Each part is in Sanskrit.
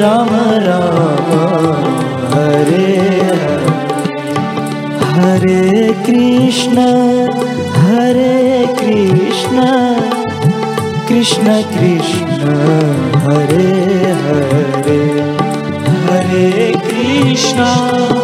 राम राम हरे हरे कृष्ण हरे कृष्ण कृष्ण कृष्ण हरे हरे हरे कृष्ण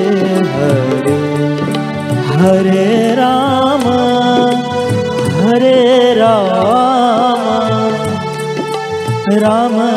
हरे राम हरे राम। राम